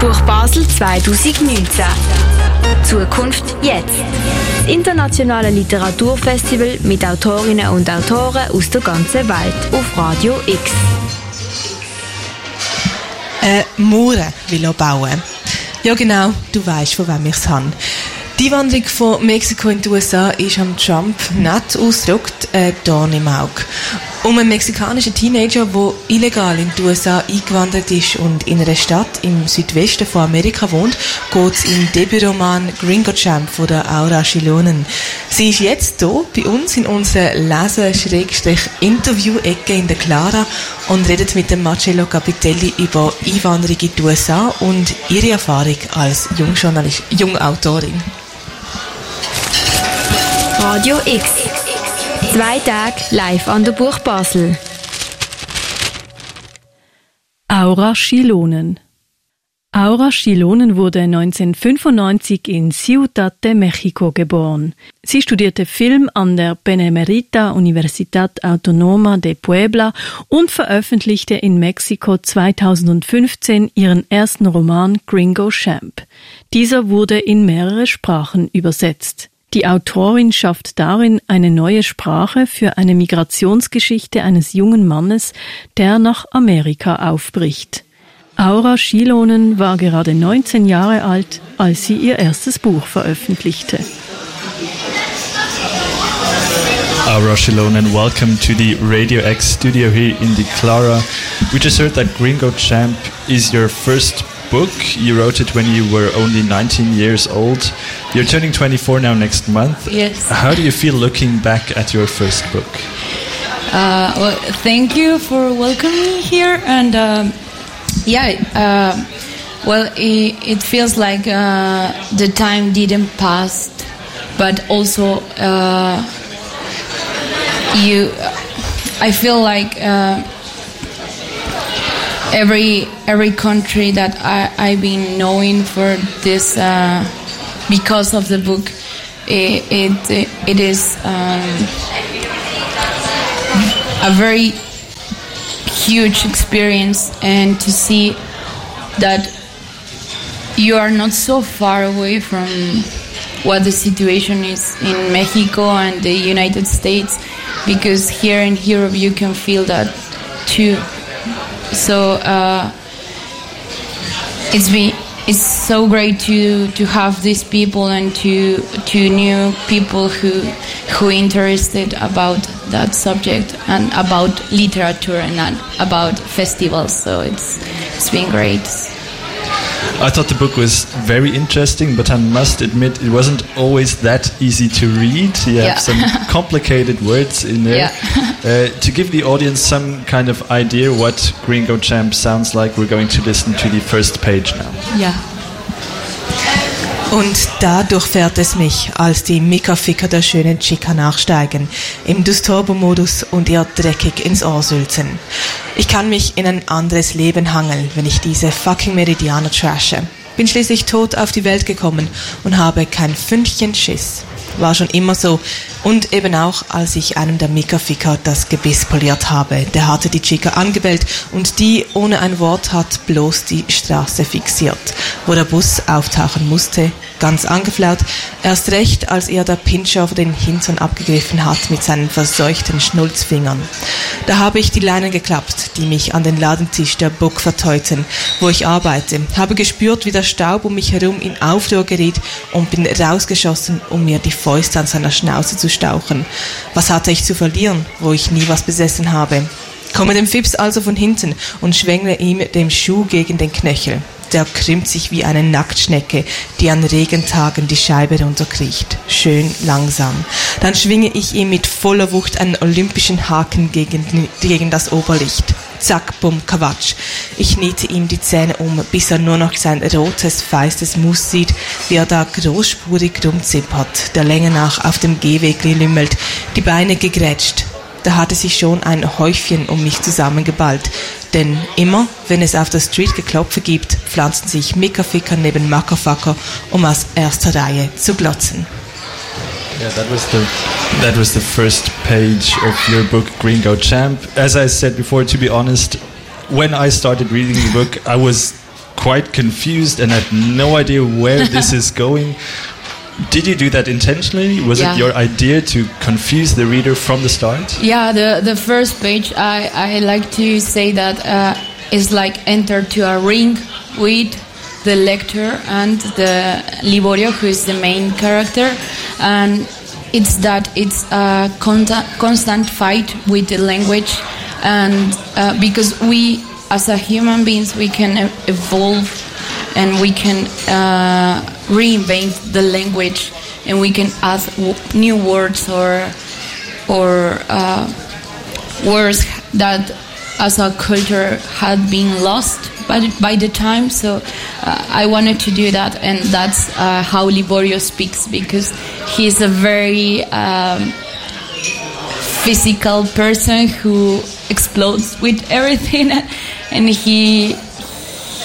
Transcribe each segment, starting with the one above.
Buch Basel 2019. Zukunft jetzt. Das internationale Literaturfestival mit Autorinnen und Autoren aus der ganzen Welt auf Radio X. Äh, Mauern will er bauen. Ja genau, du weißt, von wem ich es habe. Die Wanderung von Mexiko in die USA ist am Trump nett ausgedrückt ein Dorn im Auge. Um einen mexikanischen Teenager, der illegal in die USA eingewandert ist und in einer Stadt im Südwesten von Amerika wohnt, geht es im Debütroman Gringo Champ von der Aura Chilonen. Sie ist jetzt hier bei uns in unserer Lesen-Interview-Ecke in der Clara und redet mit dem Marcello Capitelli über Einwanderung in die USA und ihre Erfahrung als Jungjournalist, Jungautorin. Radio X. Zwei Tage live an der Buch Basel. Aura Schilonen Aura Schilonen wurde 1995 in Ciudad de Mexico geboren. Sie studierte Film an der Benemerita Universidad Autonoma de Puebla und veröffentlichte in Mexiko 2015 ihren ersten Roman Gringo Champ. Dieser wurde in mehrere Sprachen übersetzt. Die Autorin schafft darin eine neue Sprache für eine Migrationsgeschichte eines jungen Mannes, der nach Amerika aufbricht. Aura Schilonen war gerade 19 Jahre alt, als sie ihr erstes Buch veröffentlichte. Aura Shilonen, welcome to the Radio X studio here in the Clara. We just heard that Gringo Champ is your first book. You wrote it when you were only 19 years old. You're turning 24 now next month. Yes. How do you feel looking back at your first book? Uh, well, thank you for welcoming me here. And um, yeah, uh, well, it, it feels like uh, the time didn't pass, but also uh, you. I feel like uh, every every country that I, I've been knowing for this uh, because of the book, it it, it is um, a very huge experience, and to see that you are not so far away from what the situation is in Mexico and the United States, because here in Europe you can feel that too. So uh, it's been it's so great to to have these people and to to new people who who interested about that subject and about literature and about festivals. So it's it's been great. I thought the book was very interesting, but I must admit it wasn't always that easy to read. You Yeah. have some complicated words in there. Uh, to give the audience some kind of idea what Gringo Champ sounds like, we're going to listen to the first page now. Yeah. Und da durchfährt es mich, als die Mika-Ficker der schönen Chica nachsteigen, im Dus-Turbo-Modus und ihr dreckig ins Ohr sülzen. Ich kann mich in ein anderes Leben hangeln, wenn ich diese fucking Meridianer trashe. Bin schließlich tot auf die Welt gekommen und habe kein Fünkchen Schiss. War schon immer so. Und eben auch, als ich einem der Mika-Ficker das Gebiss poliert habe. Der hatte die Chica angebellt und die ohne ein Wort hat bloß die Straße fixiert, wo der Bus auftauchen musste, ganz angeflaut. Erst recht, als ihr der Pinscher auf den Hintern abgegriffen hat mit seinen verseuchten Schnulzfingern. Da habe ich die Leinen geklappt, die mich an den Ladentisch der Burg verteuten, wo ich arbeite, habe gespürt, wie der Staub um mich herum in Aufruhr geriet und bin rausgeschossen, um mir die Fäuste an seiner Schnauze zu stauchen. Was hatte ich zu verlieren, wo ich nie was besessen habe? Komme dem Fips also von hinten und schwängle ihm den Schuh gegen den Knöchel. Der krümmt sich wie eine Nacktschnecke, die an Regentagen die Scheibe runterkriecht. Schön langsam. Dann schwinge ich ihm mit voller Wucht einen olympischen Haken gegen, gegen das Oberlicht. Zack, bumm, Quatsch. Ich niete ihm die Zähne um, bis er nur noch sein rotes, feistes Mus sieht, wie er da großspurig rumzippert, der Länge nach auf dem Gehweg lümmelt, die Beine gegrätscht. Da hatte sich schon ein Häufchen um mich zusammengeballt. Denn immer, wenn es auf der Street Geklopfe gibt, pflanzen sich Mickerficker neben Mackerfacker, um aus erster Reihe zu glotzen. Yeah, that was the that was the first page of your book, Green Gringo Champ. As I said before, to be honest, when I started reading the book, I was quite confused and had no idea where this is going. Did you do that intentionally? Was Yeah. it your idea to confuse the reader from the start? Yeah, the, the first page, I, I like to say that uh, is like enter to a ring with the lector and the Liborio, who is the main character. And it's that it's a constant fight with the language. And uh, because we, as a human beings, we can evolve and we can uh, reinvent the language and we can add new words or or uh, words that as a culture had been lost by by the time so uh, I wanted to do that and that's uh, how Liborio speaks because he's a very um, physical person who explodes with everything and he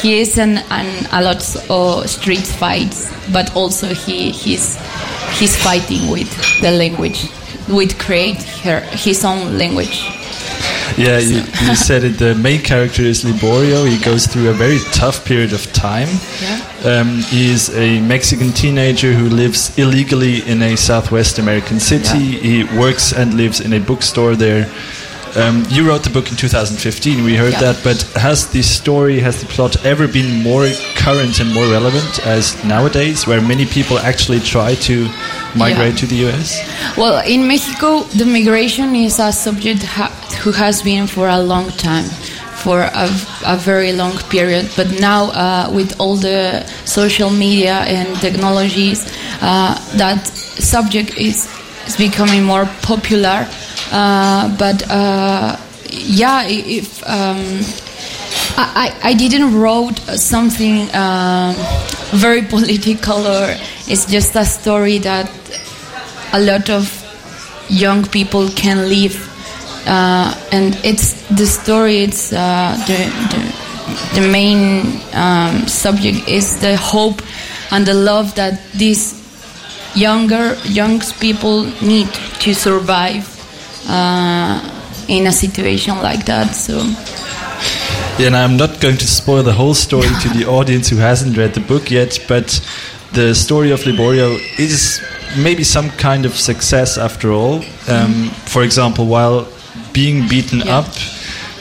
he is in, in a lot of street fights, but also he he's he's fighting with the language, with create her, his own language. Yeah, you, you said it. The main character is Liborio. He goes through a very tough period of time. Yeah. Um, he is a Mexican teenager who lives illegally in a Southwest American city. Yeah. He works and lives in a bookstore there. Um, you wrote the book in 2015. We heard Yeah. that, but has the story, has the plot ever been more current and more relevant as nowadays, where many people actually try to migrate Yeah. to the US? Well, in Mexico, the migration is a subject who has been for a long time, for a, a very long period. But now, uh, with all the social media and technologies, uh, that subject is, is becoming more popular. Uh, but uh, yeah, if um, I, I didn't wrote something um, very political or it's just a story that a lot of young people can live uh, and it's the story it's uh, the, the, the main um, subject is the hope and the love that these younger young people need to survive uh, in a situation like that so Yeah, and I'm not going to spoil the whole story to the audience who hasn't read the book yet, but the story of Liborio is maybe some kind of success after all. Um, for example, while being beaten Yeah. up,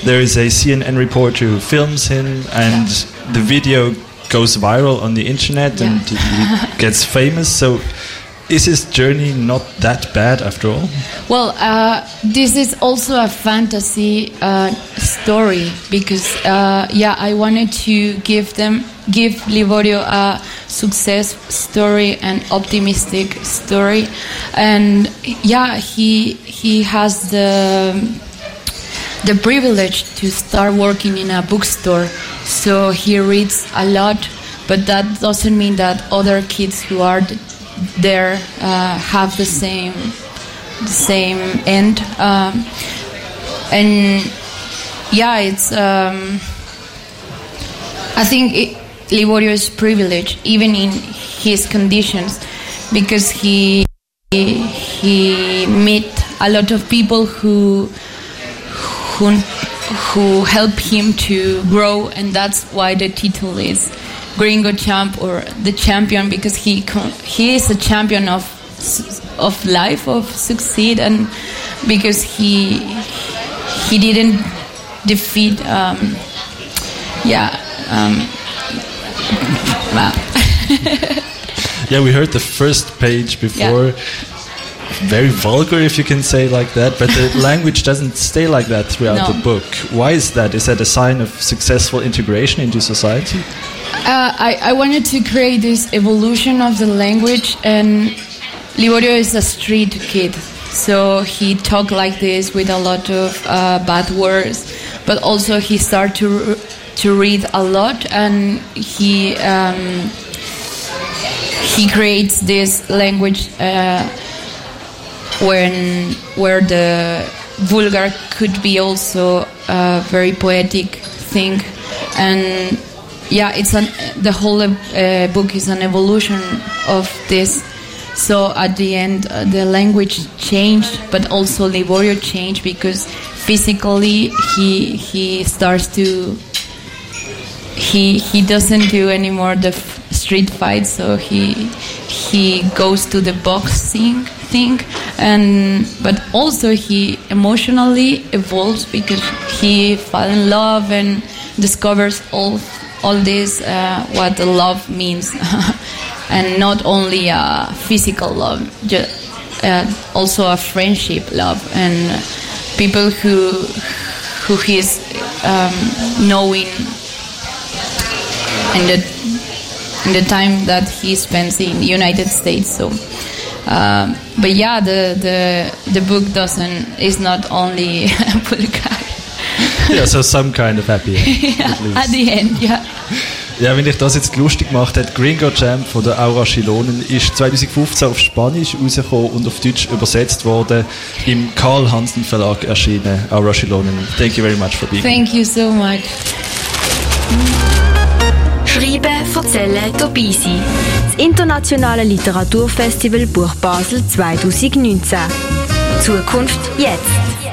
there is a CNN reporter who films him, and the video goes viral on the internet and he gets famous. So, is his journey not that bad after all? Well, uh, this is also a fantasy uh, story because, uh, yeah, I wanted to give them, give Liborio a success story and optimistic story, and yeah, he he has the the privilege to start working in a bookstore, so he reads a lot, but that doesn't mean that other kids who are there uh, have the same the same end. Um, and yeah, it's. Um, I think it, Liborio is privileged, even in his conditions, because he he meet a lot of people who who who help him to grow, and that's why the title is Gringo Champ or the champion because he he is a champion of of life of succeed and because he he didn't defeat um, yeah um, Yeah, we heard the first page before. Very vulgar, if you can say like that, but the language doesn't stay like that throughout No. the book. Why is that? Is that a sign of successful integration into society? Uh, I, I wanted to create this evolution of the language, and Liborio is a street kid, so he talked like this with a lot of uh, bad words, but also he started to to read a lot, and he um, he creates this language uh, when where the vulgar could be also a very poetic thing. And yeah it's an the whole uh, book is an evolution of this. So at the end uh, the language changed but also Liborio changed because physically he he starts to he he doesn't do anymore the f- street fight, so he he goes to the boxing thing, and but also he emotionally evolves because he fall in love and discovers all all this uh, what the love means, and not only a physical love, ju- uh, also a friendship love. And people who who he's um, knowing in the in the time that he spends in the United States. So, um, but yeah, the the the book doesn't is not only Bulgari. yeah, so some kind of happy end, yeah, at least. at the end, yeah. Ja, wenn ich das jetzt lustig gemacht hat, Gringo Champ von der Aura Chilonen ist 2015 auf Spanisch rausgekommen und auf Deutsch übersetzt worden, im Karl Hansen Verlag erschienen. Aura Chilonen, thank you very much for being Thank you so much. Dabei sein. Das Internationale Literaturfestival Buch Basel 2019. Zukunft jetzt.